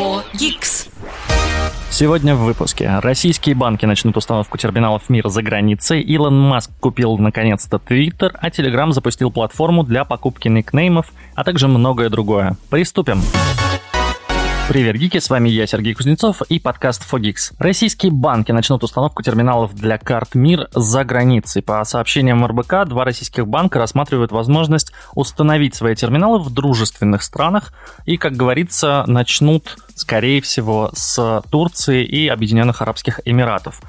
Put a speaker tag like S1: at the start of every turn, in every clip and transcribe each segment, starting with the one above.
S1: Geeks.
S2: Сегодня в выпуске. Российские банки начнут установку терминалов мира за границей, Илон Маск купил наконец-то Твиттер, а Telegram запустил платформу для покупки никнеймов, а также многое другое. Приступим. Привет, гики, с вами я, Сергей Кузнецов и подкаст Fogix. Российские банки начнут установку терминалов для карт МИР за границей. По сообщениям РБК, два российских банка рассматривают возможность установить свои терминалы в дружественных странах и, как говорится, начнут, скорее всего, с Турции и Объединенных Арабских Эмиратов.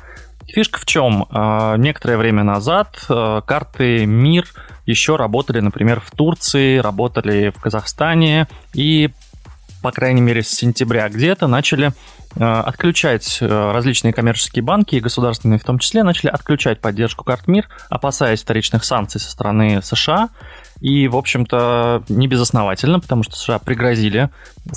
S2: Фишка в чем? А, некоторое время назад а, карты МИР еще работали, например, в Турции, работали в Казахстане, и по крайней мере, с сентября где-то начали э, отключать э, различные коммерческие банки, и государственные в том числе, начали отключать поддержку карт МИР, опасаясь вторичных санкций со стороны США. И, в общем-то, не безосновательно, потому что США пригрозили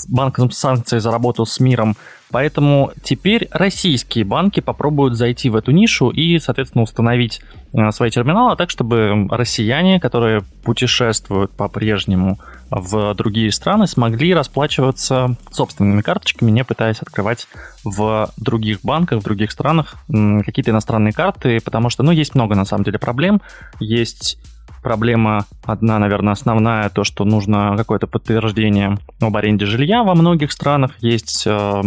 S2: банкам санкции за работу с миром. Поэтому теперь российские банки попробуют зайти в эту нишу и, соответственно, установить э, свои терминалы так, чтобы россияне, которые путешествуют по-прежнему в другие страны, смогли расплачиваться собственными карточками, не пытаясь открывать в других банках, в других странах какие-то иностранные карты, потому что, ну, есть много, на самом деле, проблем. Есть проблема одна, наверное, основная, то, что нужно какое-то подтверждение об аренде жилья во многих странах. Есть э,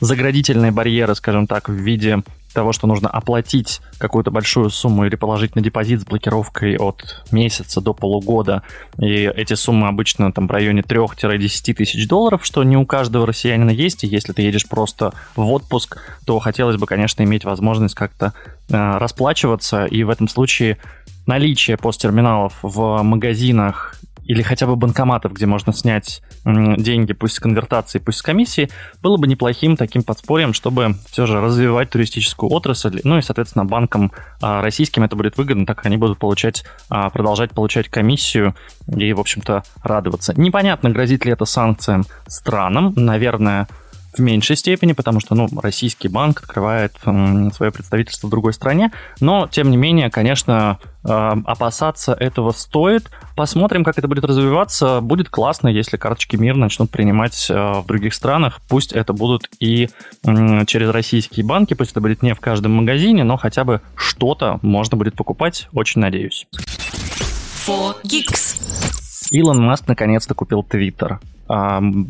S2: заградительные барьеры, скажем так, в виде того, что нужно оплатить какую-то большую сумму или положить на депозит с блокировкой от месяца до полугода. И эти суммы обычно там в районе 3-10 тысяч долларов, что не у каждого россиянина есть. И если ты едешь просто в отпуск, то хотелось бы, конечно, иметь возможность как-то э, расплачиваться. И в этом случае наличие посттерминалов в магазинах или хотя бы банкоматов, где можно снять деньги, пусть с конвертации, пусть с комиссии, было бы неплохим таким подспорьем, чтобы все же развивать туристическую отрасль. Ну и, соответственно, банкам а, российским это будет выгодно, так как они будут получать, а, продолжать получать комиссию и, в общем-то, радоваться. Непонятно, грозит ли это санкциям странам. Наверное, в меньшей степени, потому что, ну, российский банк открывает свое представительство в другой стране, но, тем не менее, конечно, э, опасаться этого стоит. Посмотрим, как это будет развиваться. Будет классно, если карточки МИР начнут принимать э, в других странах. Пусть это будут и через российские банки, пусть это будет не в каждом магазине, но хотя бы что-то можно будет покупать. Очень надеюсь. Илон Маск наконец-то купил Твиттер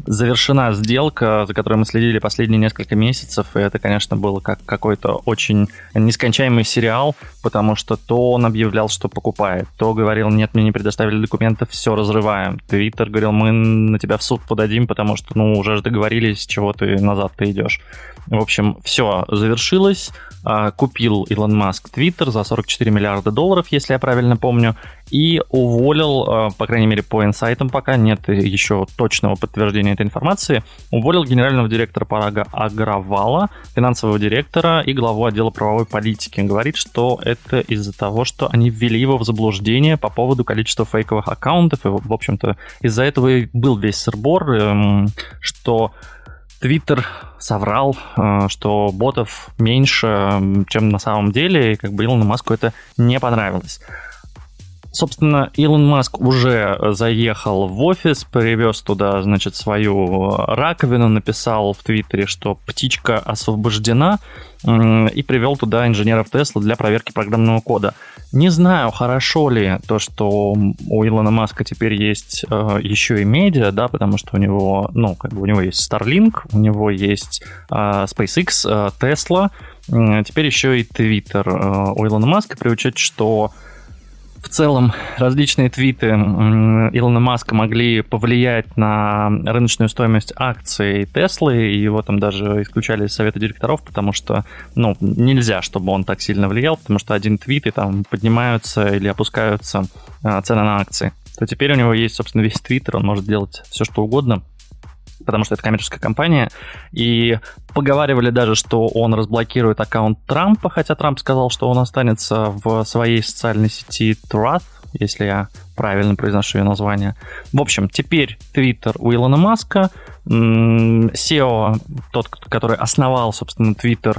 S2: завершена сделка, за которой мы следили последние несколько месяцев, и это, конечно, было как какой-то очень нескончаемый сериал, потому что то он объявлял, что покупает, то говорил, нет, мне не предоставили документов, все разрываем. Твиттер говорил, мы на тебя в суд подадим, потому что, ну, уже же договорились, чего ты назад ты идешь. В общем, все завершилось. А, купил Илон Маск Твиттер за 44 миллиарда долларов, если я правильно помню, и уволил, а, по крайней мере, по инсайтам пока нет еще точного подтверждения этой информации, уволил генерального директора Парага Агравала, финансового директора и главу отдела правовой политики. Говорит, что это из-за того, что они ввели его в заблуждение по поводу количества фейковых аккаунтов, и, в общем-то, из-за этого и был весь сырбор, эм, что Твиттер соврал, э, что ботов меньше, чем на самом деле, и как бы Илону Маску это не понравилось. Собственно, Илон Маск уже заехал в офис, привез туда, значит, свою раковину, написал в Твиттере, что птичка освобождена, и привел туда инженеров Тесла для проверки программного кода. Не знаю, хорошо ли то, что у Илона Маска теперь есть э, еще и медиа, да, потому что у него, ну, как бы у него есть Starlink, у него есть э, SpaceX, э, Tesla, э, теперь еще и Twitter э, у Илона Маска, при учете, что в целом различные твиты Илона Маска могли повлиять на рыночную стоимость акций Теслы, и его там даже исключали из совета директоров, потому что, ну, нельзя, чтобы он так сильно влиял, потому что один твит, и там поднимаются или опускаются а, цены на акции. То теперь у него есть, собственно, весь твиттер, он может делать все, что угодно, потому что это коммерческая компания, и поговаривали даже, что он разблокирует аккаунт Трампа, хотя Трамп сказал, что он останется в своей социальной сети Truth, если я правильно произношу ее название. В общем, теперь Twitter у Илона Маска, SEO, тот, который основал, собственно, Twitter,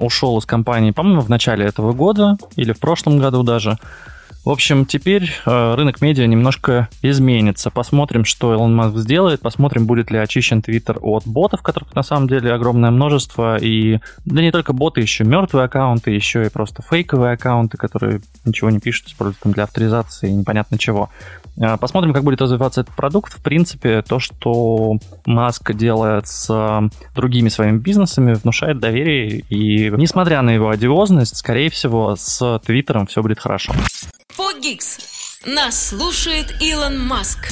S2: ушел из компании, по-моему, в начале этого года или в прошлом году даже. В общем, теперь э, рынок медиа немножко изменится. Посмотрим, что Илон Маск сделает, посмотрим, будет ли очищен Твиттер от ботов, которых на самом деле огромное множество, и да не только боты, еще мертвые аккаунты, еще и просто фейковые аккаунты, которые ничего не пишут, используют там для авторизации, непонятно чего. Э, посмотрим, как будет развиваться этот продукт. В принципе, то, что Маск делает с другими своими бизнесами, внушает доверие, и несмотря на его одиозность, скорее всего, с Твиттером все будет хорошо.
S1: Фогикс. Нас слушает Илон Маск.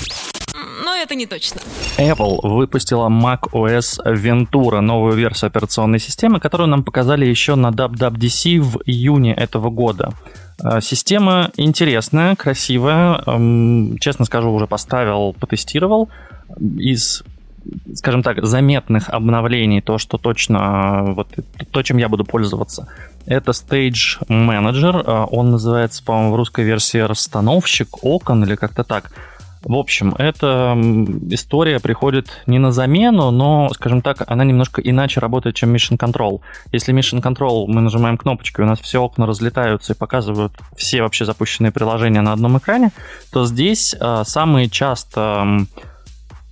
S1: Но это не точно.
S2: Apple выпустила Mac OS Ventura, новую версию операционной системы, которую нам показали еще на WWDC в июне этого года. Э, система интересная, красивая. Эм, честно скажу, уже поставил, потестировал. Из скажем так, заметных обновлений, то, что точно, вот то, чем я буду пользоваться, это Stage Manager, э, он называется, по-моему, в русской версии расстановщик окон или как-то так. В общем, эта история приходит не на замену, но, скажем так, она немножко иначе работает, чем Mission Control. Если Mission Control мы нажимаем кнопочку, и у нас все окна разлетаются и показывают все вообще запущенные приложения на одном экране, то здесь э, самые часто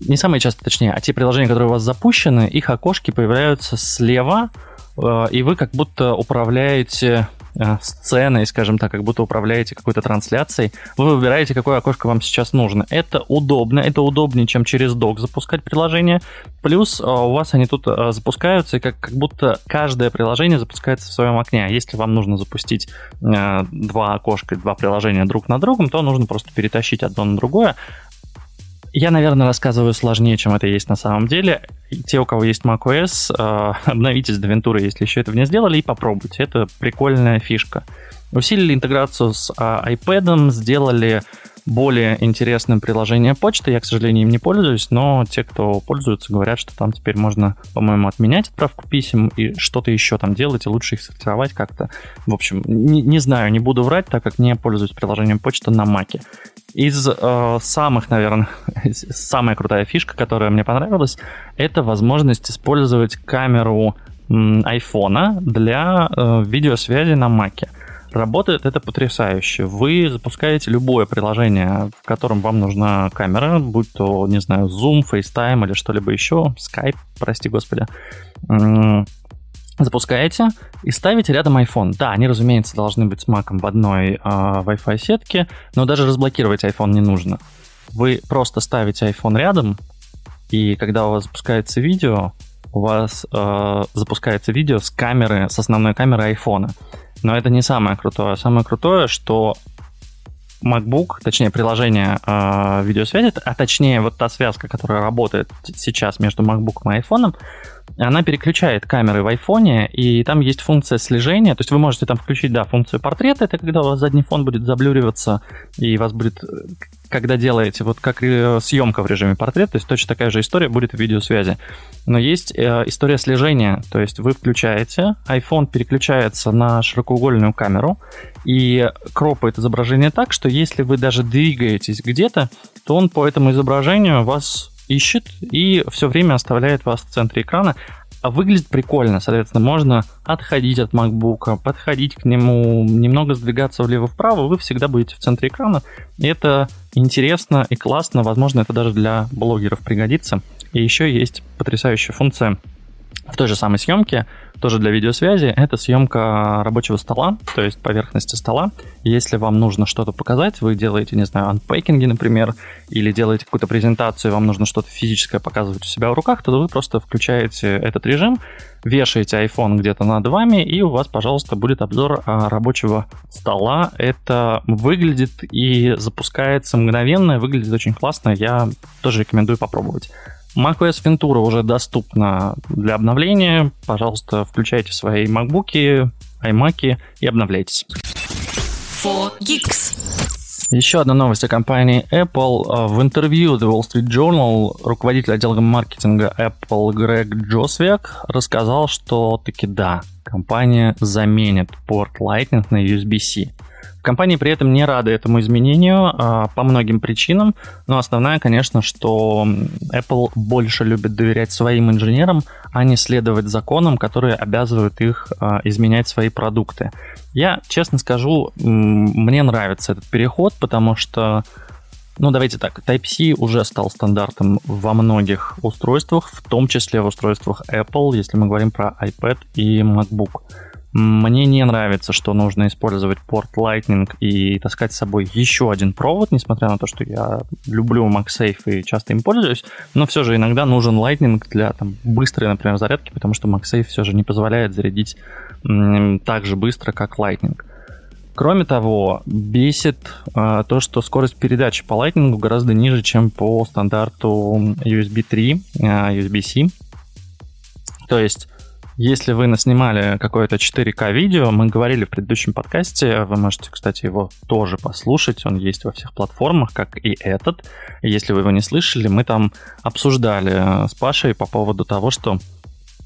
S2: не самые часто, точнее, а те приложения, которые у вас запущены, их окошки появляются слева, э, и вы как будто управляете э, сценой, скажем так, как будто управляете какой-то трансляцией, вы выбираете, какое окошко вам сейчас нужно. Это удобно, это удобнее, чем через док запускать приложение. Плюс э, у вас они тут запускаются, и как, как будто каждое приложение запускается в своем окне. А если вам нужно запустить два окошка, два приложения друг на другом, то нужно просто перетащить одно на другое. Я, наверное, рассказываю сложнее, чем это есть на самом деле. Те, у кого есть macOS, э, обновитесь до Ventura, если еще этого не сделали, и попробуйте. Это прикольная фишка. Усилили интеграцию с а, iPad, сделали более интересным приложение почты. Я, к сожалению, им не пользуюсь, но те, кто пользуется, говорят, что там теперь можно, по-моему, отменять отправку писем и что-то еще там делать, и лучше их сортировать как-то. В общем, не, не знаю, не буду врать, так как не пользуюсь приложением почта на Маке. Из э, самых, наверное, самая крутая фишка, которая мне понравилась, это возможность использовать камеру айфона для э, видеосвязи на Маке. Работает это потрясающе. Вы запускаете любое приложение, в котором вам нужна камера, будь то, не знаю, Zoom, FaceTime или что-либо еще, Skype, прости господи. Запускаете и ставите рядом iPhone. Да, они, разумеется, должны быть с Mac в одной э, Wi-Fi сетке, но даже разблокировать iPhone не нужно. Вы просто ставите iPhone рядом, и когда у вас запускается видео, у вас э, запускается видео с камеры, с основной камеры iPhone. Но это не самое крутое. Самое крутое, что MacBook, точнее приложение э, видеосвязи, а точнее вот та связка, которая работает сейчас между MacBook и iPhone, она переключает камеры в iPhone, и там есть функция слежения, то есть вы можете там включить, да, функцию портрета, это когда у вас задний фон будет заблюриваться, и вас будет, когда делаете, вот как съемка в режиме портрет, то есть точно такая же история будет в видеосвязи. Но есть э, история слежения, то есть вы включаете, iPhone переключается на широкоугольную камеру и кропает изображение так, что если вы даже двигаетесь где-то, то он по этому изображению вас ищет и все время оставляет вас в центре экрана. А выглядит прикольно, соответственно, можно отходить от MacBook, подходить к нему, немного сдвигаться влево-вправо, вы всегда будете в центре экрана. Это интересно и классно, возможно, это даже для блогеров пригодится. И еще есть потрясающая функция в той же самой съемке тоже для видеосвязи, это съемка рабочего стола, то есть поверхности стола. Если вам нужно что-то показать, вы делаете, не знаю, анпейкинги, например, или делаете какую-то презентацию, вам нужно что-то физическое показывать у себя в руках, то вы просто включаете этот режим, вешаете iPhone где-то над вами, и у вас, пожалуйста, будет обзор а, рабочего стола. Это выглядит и запускается мгновенно, выглядит очень классно, я тоже рекомендую попробовать macOS Ventura уже доступна для обновления. Пожалуйста, включайте свои MacBook, iMac и обновляйтесь. Еще одна новость о компании Apple. В интервью The Wall Street Journal руководитель отдела маркетинга Apple Грег Джосвек рассказал, что таки да, компания заменит порт Lightning на USB-C. Компании при этом не рады этому изменению а, по многим причинам, но основная, конечно, что Apple больше любит доверять своим инженерам, а не следовать законам, которые обязывают их а, изменять свои продукты. Я, честно скажу, мне нравится этот переход, потому что ну, давайте так, Type-C уже стал стандартом во многих устройствах, в том числе в устройствах Apple, если мы говорим про iPad и MacBook. Мне не нравится, что нужно использовать порт Lightning и таскать с собой еще один провод, несмотря на то, что я люблю MagSafe и часто им пользуюсь, но все же иногда нужен Lightning для там, быстрой, например, зарядки, потому что MagSafe все же не позволяет зарядить так же быстро, как Lightning. Кроме того, бесит э, то, что скорость передачи по Lightning гораздо ниже, чем по стандарту USB 3, э, USB-C. То есть если вы наснимали какое-то 4К видео, мы говорили в предыдущем подкасте, вы можете, кстати, его тоже послушать, он есть во всех платформах, как и этот. если вы его не слышали, мы там обсуждали э, с Пашей по поводу того, что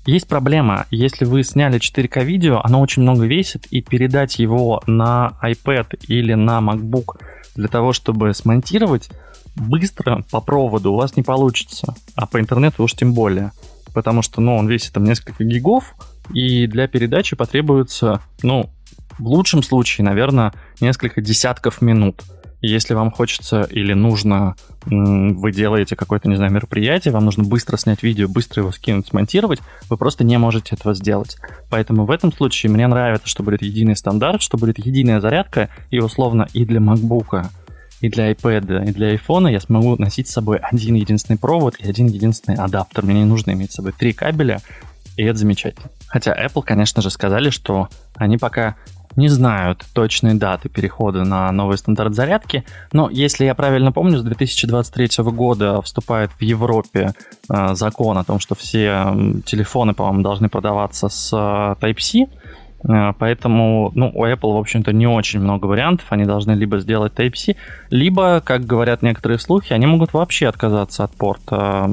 S2: есть проблема, если вы сняли 4К видео, оно очень много весит, и передать его на iPad или на MacBook для того, чтобы смонтировать, быстро по проводу у вас не получится, а по интернету уж тем более потому что, ну, он весит там несколько гигов, и для передачи потребуется, ну, в лучшем случае, наверное, несколько десятков минут. если вам хочется или нужно, вы делаете какое-то, не знаю, мероприятие, вам нужно быстро снять видео, быстро его скинуть, смонтировать, вы просто не можете этого сделать. Поэтому в этом случае мне нравится, что будет единый стандарт, что будет единая зарядка, и условно и для MacBook, и для iPad, и для iPhone я смогу носить с собой один единственный провод и один единственный адаптер. Мне не нужно иметь с собой три кабеля, и это замечательно. Хотя Apple, конечно же, сказали, что они пока не знают точные даты перехода на новый стандарт зарядки, но если я правильно помню, с 2023 года вступает в Европе э, закон о том, что все телефоны, по-моему, должны продаваться с э, Type-C, поэтому, ну, у Apple, в общем-то, не очень много вариантов. Они должны либо сделать Type-C, либо, как говорят некоторые слухи, они могут вообще отказаться от порта,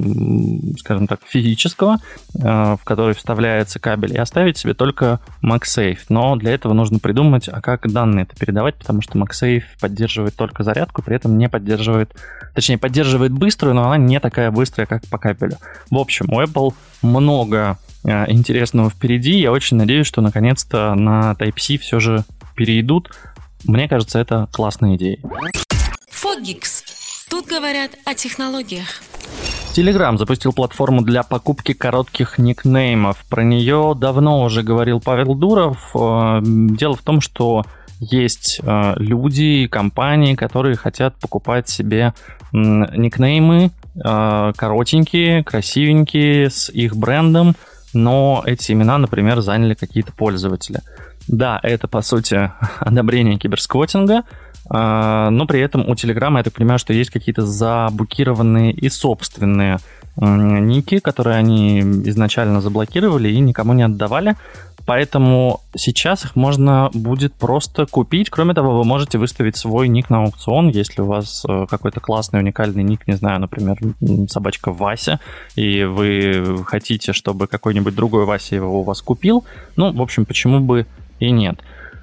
S2: скажем так, физического, э, в который вставляется кабель, и оставить себе только MagSafe. Но для этого нужно придумать, а как данные это передавать, потому что MagSafe поддерживает только зарядку, при этом не поддерживает, точнее, поддерживает быструю, но она не такая быстрая, как по кабелю. В общем, у Apple много Э, интересного впереди. Я очень надеюсь, что наконец-то на Type-C все же перейдут. Мне кажется, это классная идея.
S1: Фогикс. Тут говорят о технологиях.
S2: Telegram запустил платформу для покупки коротких никнеймов. Про нее давно уже говорил Павел Дуров. Э, дело в том, что есть э, люди, компании, которые хотят покупать себе никнеймы коротенькие, красивенькие, с их брендом, но эти имена, например, заняли какие-то пользователи. Да, это, по сути, одобрение киберсквотинга, а, но при этом у Телеграма, я так понимаю, что есть какие-то заблокированные и собственные ники, которые они изначально заблокировали и никому не отдавали. Поэтому сейчас их можно будет просто купить. Кроме того, вы можете выставить свой ник на аукцион, если у вас э, какой-то классный, уникальный ник, не знаю, например, собачка Вася, и вы хотите, чтобы какой-нибудь другой Вася его у вас купил. Ну, в общем, почему бы и нет.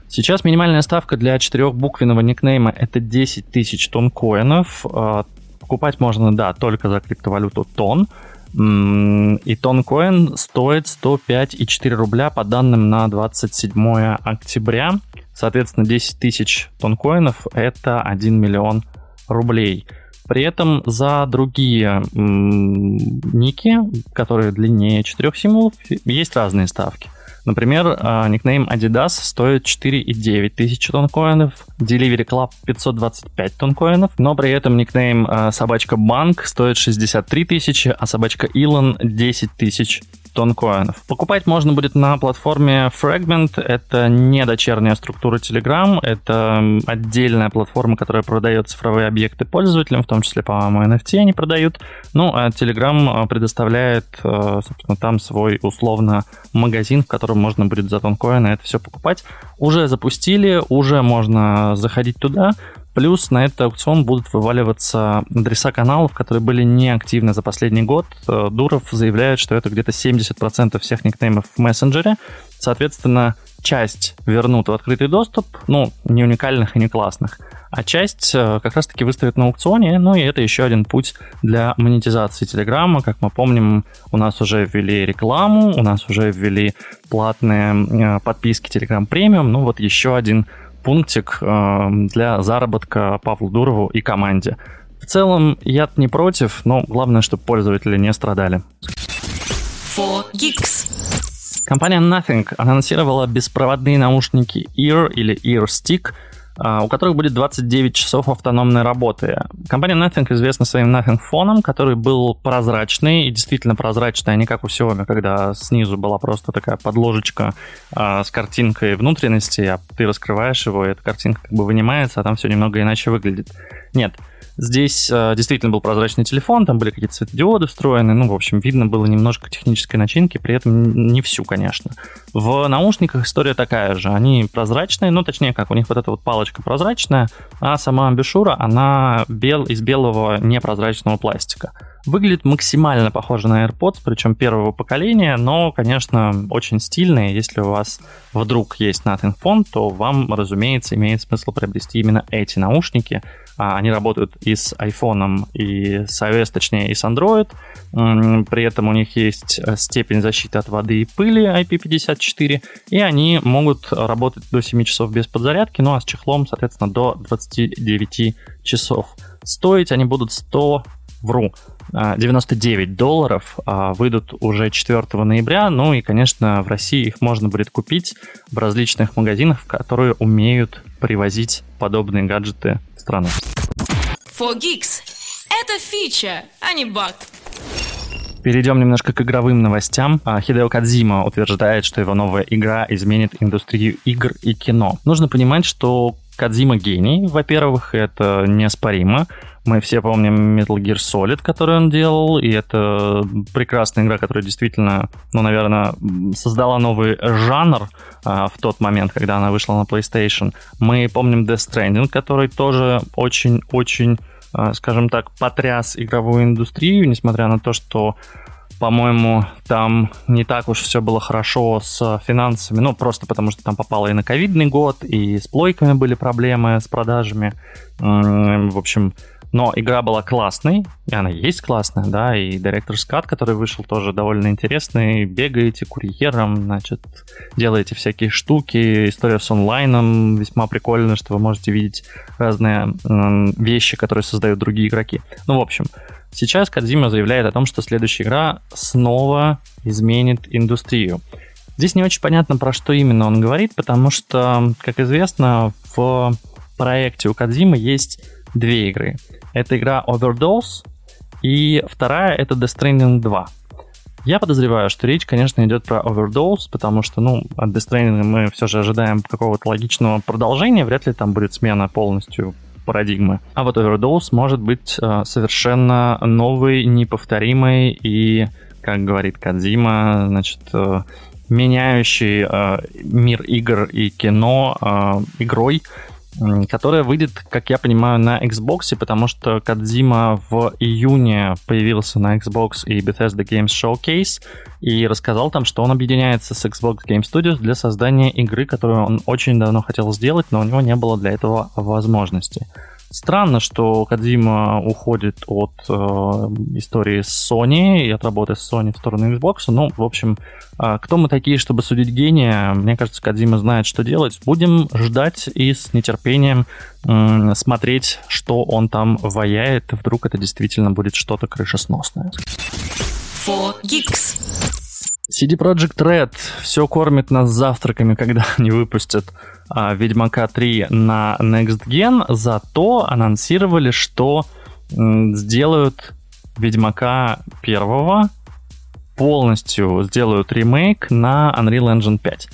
S2: Сейчас минимальная ставка для четырехбуквенного никнейма это 10 тысяч тонн коинов. Э, покупать можно, да, только за криптовалюту тон. И тонкоин стоит 105,4 рубля по данным на 27 октября. Соответственно, 10 тысяч тонкоинов – это 1 миллион рублей. При этом за другие ники, которые длиннее 4 символов, есть разные ставки. Например, а, никнейм Adidas стоит 4,9 тысячи тонкоинов, Delivery Club 525 тонкоинов, но при этом никнейм а, собачка Банк стоит 63 тысячи, а собачка Илон 10 тысяч тонкоинов. Покупать можно будет на платформе Fragment. Это не дочерняя структура Telegram, это отдельная платформа, которая продает цифровые объекты пользователям, в том числе, по-моему, NFT они продают. Ну, а Telegram предоставляет, э, собственно, там свой условно магазин, в котором можно будет за тонкоины это все покупать. Уже запустили, уже можно заходить туда. Плюс на этот аукцион будут вываливаться адреса каналов, которые были неактивны за последний год. Э, Дуров заявляет, что это где-то 70% всех никнеймов в мессенджере. Соответственно, часть вернут в открытый доступ, ну, не уникальных и не классных, а часть э, как раз-таки выставят на аукционе, ну и это еще один путь для монетизации Телеграма. Как мы помним, у нас уже ввели рекламу, у нас уже ввели платные э, подписки Telegram Premium, ну вот еще один пунктик э, для заработка Павлу Дурову и команде. В целом, я не против, но главное, чтобы пользователи не страдали. Компания Nothing анонсировала беспроводные наушники Ear или Ear Stick – у которых будет 29 часов автономной работы. Компания Nothing известна своим Nothing фоном, который был прозрачный и действительно прозрачный, а не как у Xiaomi, когда снизу была просто такая подложечка а, с картинкой внутренности, а ты раскрываешь его, и эта картинка как бы вынимается, а там все немного иначе выглядит. Нет, Здесь э, действительно был прозрачный телефон, там были какие-то светодиоды встроены, ну, в общем, видно было немножко технической начинки, при этом не всю, конечно. В наушниках история такая же, они прозрачные, ну, точнее как, у них вот эта вот палочка прозрачная, а сама амбушюра, она бел, из белого непрозрачного пластика. Выглядит максимально похоже на AirPods, причем первого поколения, но, конечно, очень стильные. Если у вас вдруг есть Nothing Phone, то вам, разумеется, имеет смысл приобрести именно эти наушники. А, они работают и с iPhone, и с iOS, точнее, и с Android. При этом у них есть э, степень защиты от воды и пыли IP54, и они могут работать до 7 часов без подзарядки, ну а с чехлом, соответственно, до 29 часов. Стоить они будут 100 вру, 99 а, долларов а, выйдут уже 4 ноября. Ну и, конечно, в России их можно будет купить в различных магазинах, которые умеют привозить подобные гаджеты в страну.
S1: For Geeks. Это фича, а не баг.
S2: Перейдем немножко к игровым новостям. А, Хидео Кадзима утверждает, что его новая игра изменит индустрию игр и кино. Нужно понимать, что Кадзима гений, во-первых, это неоспоримо. Мы все помним Metal Gear Solid, который он делал, и это прекрасная игра, которая действительно, ну, наверное, создала новый жанр а, в тот момент, когда она вышла на PlayStation. Мы помним Death Stranding, который тоже очень-очень, а, скажем так, потряс игровую индустрию, несмотря на то, что по-моему, там не так уж все было хорошо с финансами, ну, просто потому что там попало и на ковидный год, и с плойками были проблемы, с продажами. В общем, но игра была классной, и она есть классная, да, и Director's Cut, который вышел, тоже довольно интересный. Бегаете курьером, значит, делаете всякие штуки. История с онлайном весьма прикольная, что вы можете видеть разные э, вещи, которые создают другие игроки. Ну, в общем, сейчас Кадзима заявляет о том, что следующая игра снова изменит индустрию. Здесь не очень понятно, про что именно он говорит, потому что, как известно, в проекте у Кадзимы есть две игры. Это игра Overdose, и вторая это Death Stranding 2. Я подозреваю, что речь, конечно, идет про Overdose, потому что, ну, от Death Stranding мы все же ожидаем какого-то логичного продолжения, вряд ли там будет смена полностью парадигмы. А вот Overdose может быть э, совершенно новый, неповторимый и, как говорит Кадзима, значит, э, меняющий э, мир игр и кино игрой, которая выйдет, как я понимаю, на Xbox, потому что Кадзима в июне появился на Xbox и Bethesda Games Showcase и рассказал там, что он объединяется с Xbox Game Studios для создания игры, которую он очень давно хотел сделать, но у него не было для этого возможности. Странно, что Кадзима уходит от э, истории с Sony и от работы с Sony в сторону Xbox. Ну, в общем, э, кто мы такие, чтобы судить гения? Мне кажется, Кадзима знает, что делать. Будем ждать и с нетерпением э, смотреть, что он там ваяет. Вдруг это действительно будет что-то крышесносное.
S1: For Geeks.
S2: CD Projekt Red. Все кормит нас завтраками, когда они выпустят а, Ведьмака 3 на Next Gen, зато анонсировали, что м, сделают Ведьмака первого полностью сделают ремейк на Unreal Engine 5.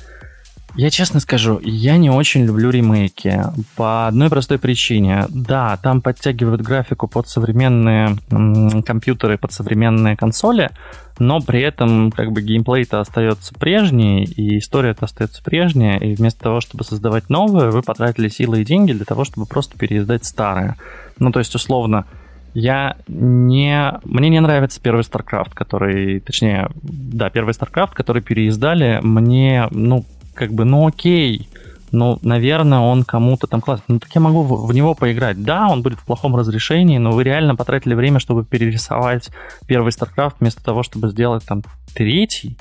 S2: Я честно скажу, я не очень люблю ремейки по одной простой причине. Да, там подтягивают графику под современные м, компьютеры, под современные консоли, но при этом как бы геймплей-то остается прежний, и история-то остается прежняя, и вместо того, чтобы создавать новое, вы потратили силы и деньги для того, чтобы просто переиздать старое. Ну, то есть, условно, я не... Мне не нравится первый StarCraft, который... Точнее, да, первый StarCraft, который переиздали. Мне, ну, как бы, ну окей, ну, наверное, он кому-то там классно. Ну, так я могу в, в него поиграть. Да, он будет в плохом разрешении, но вы реально потратили время, чтобы перерисовать первый StarCraft вместо того, чтобы сделать там третий.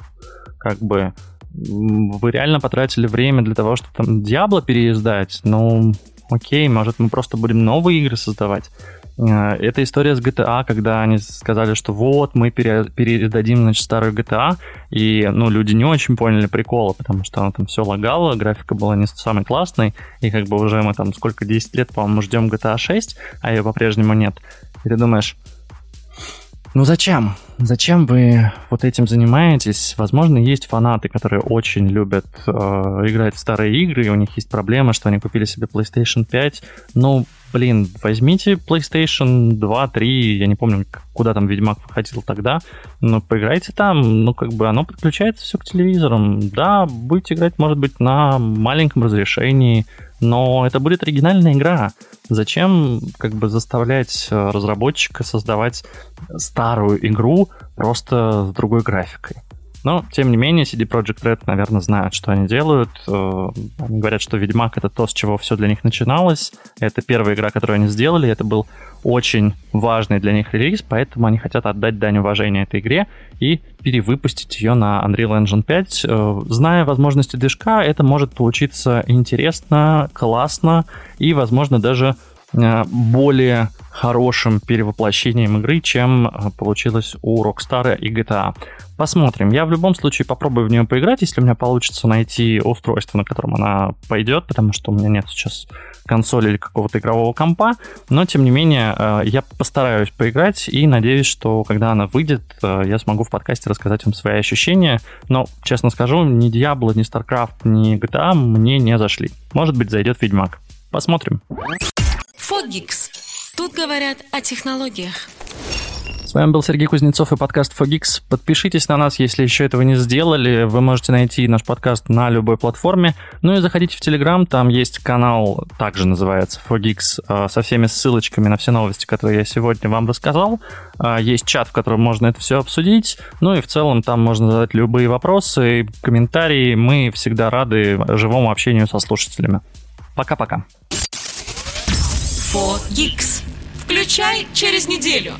S2: Как бы вы реально потратили время для того, чтобы там Diablo переиздать. Ну, окей, может, мы просто будем новые игры создавать. Э, это история с GTA, когда они сказали, что вот, мы передадим, значит, старую GTA, и, ну, люди не очень поняли прикола, потому что она там все лагала, графика была не самой классной, и как бы уже мы там сколько, 10 лет, по-моему, ждем GTA 6, а ее по-прежнему нет. И ты думаешь, ну зачем? Зачем вы вот этим занимаетесь? Возможно, есть фанаты, которые очень любят э, играть в старые игры, и у них есть проблема, что они купили себе PlayStation 5. Ну, блин, возьмите PlayStation 2, 3, я не помню, куда там Ведьмак выходил тогда, но поиграйте там, ну, как бы оно подключается все к телевизорам. Да, будете играть, может быть, на маленьком разрешении, но это будет оригинальная игра. Зачем как бы заставлять э, разработчика создавать старую игру просто с другой графикой? Но, тем не менее, CD Projekt Red, наверное, знают, что они делают. Э, они говорят, что Ведьмак — это то, с чего все для них начиналось. Это первая игра, которую они сделали. Это был очень важный для них релиз, поэтому они хотят отдать дань уважения этой игре и перевыпустить ее на Unreal Engine 5. Э, зная возможности движка, это может получиться интересно, классно и, возможно, даже э, более хорошим перевоплощением игры, чем э, получилось у Rockstar и GTA. Посмотрим. Я в любом случае попробую в нее поиграть, если у меня получится найти устройство, на котором она пойдет, потому что у меня нет сейчас консоли или какого-то игрового компа. Но, тем не менее, э, я постараюсь поиграть и надеюсь, что когда она выйдет, э, я смогу в подкасте рассказать вам свои ощущения. Но, честно скажу, ни Diablo, ни StarCraft, ни GTA мне не зашли. Может быть, зайдет Ведьмак. Посмотрим.
S1: Фогикс. Тут говорят о технологиях.
S2: С вами был Сергей Кузнецов и подкаст Fogix. Подпишитесь на нас, если еще этого не сделали. Вы можете найти наш подкаст на любой платформе. Ну и заходите в Телеграм, там есть канал, также называется Fogix, а, со всеми ссылочками на все новости, которые я сегодня вам рассказал. А, есть чат, в котором можно это все обсудить. Ну и в целом там можно задать любые вопросы, комментарии. Мы всегда рады живому общению со слушателями. Пока-пока.
S1: Фогикс. Включай через неделю.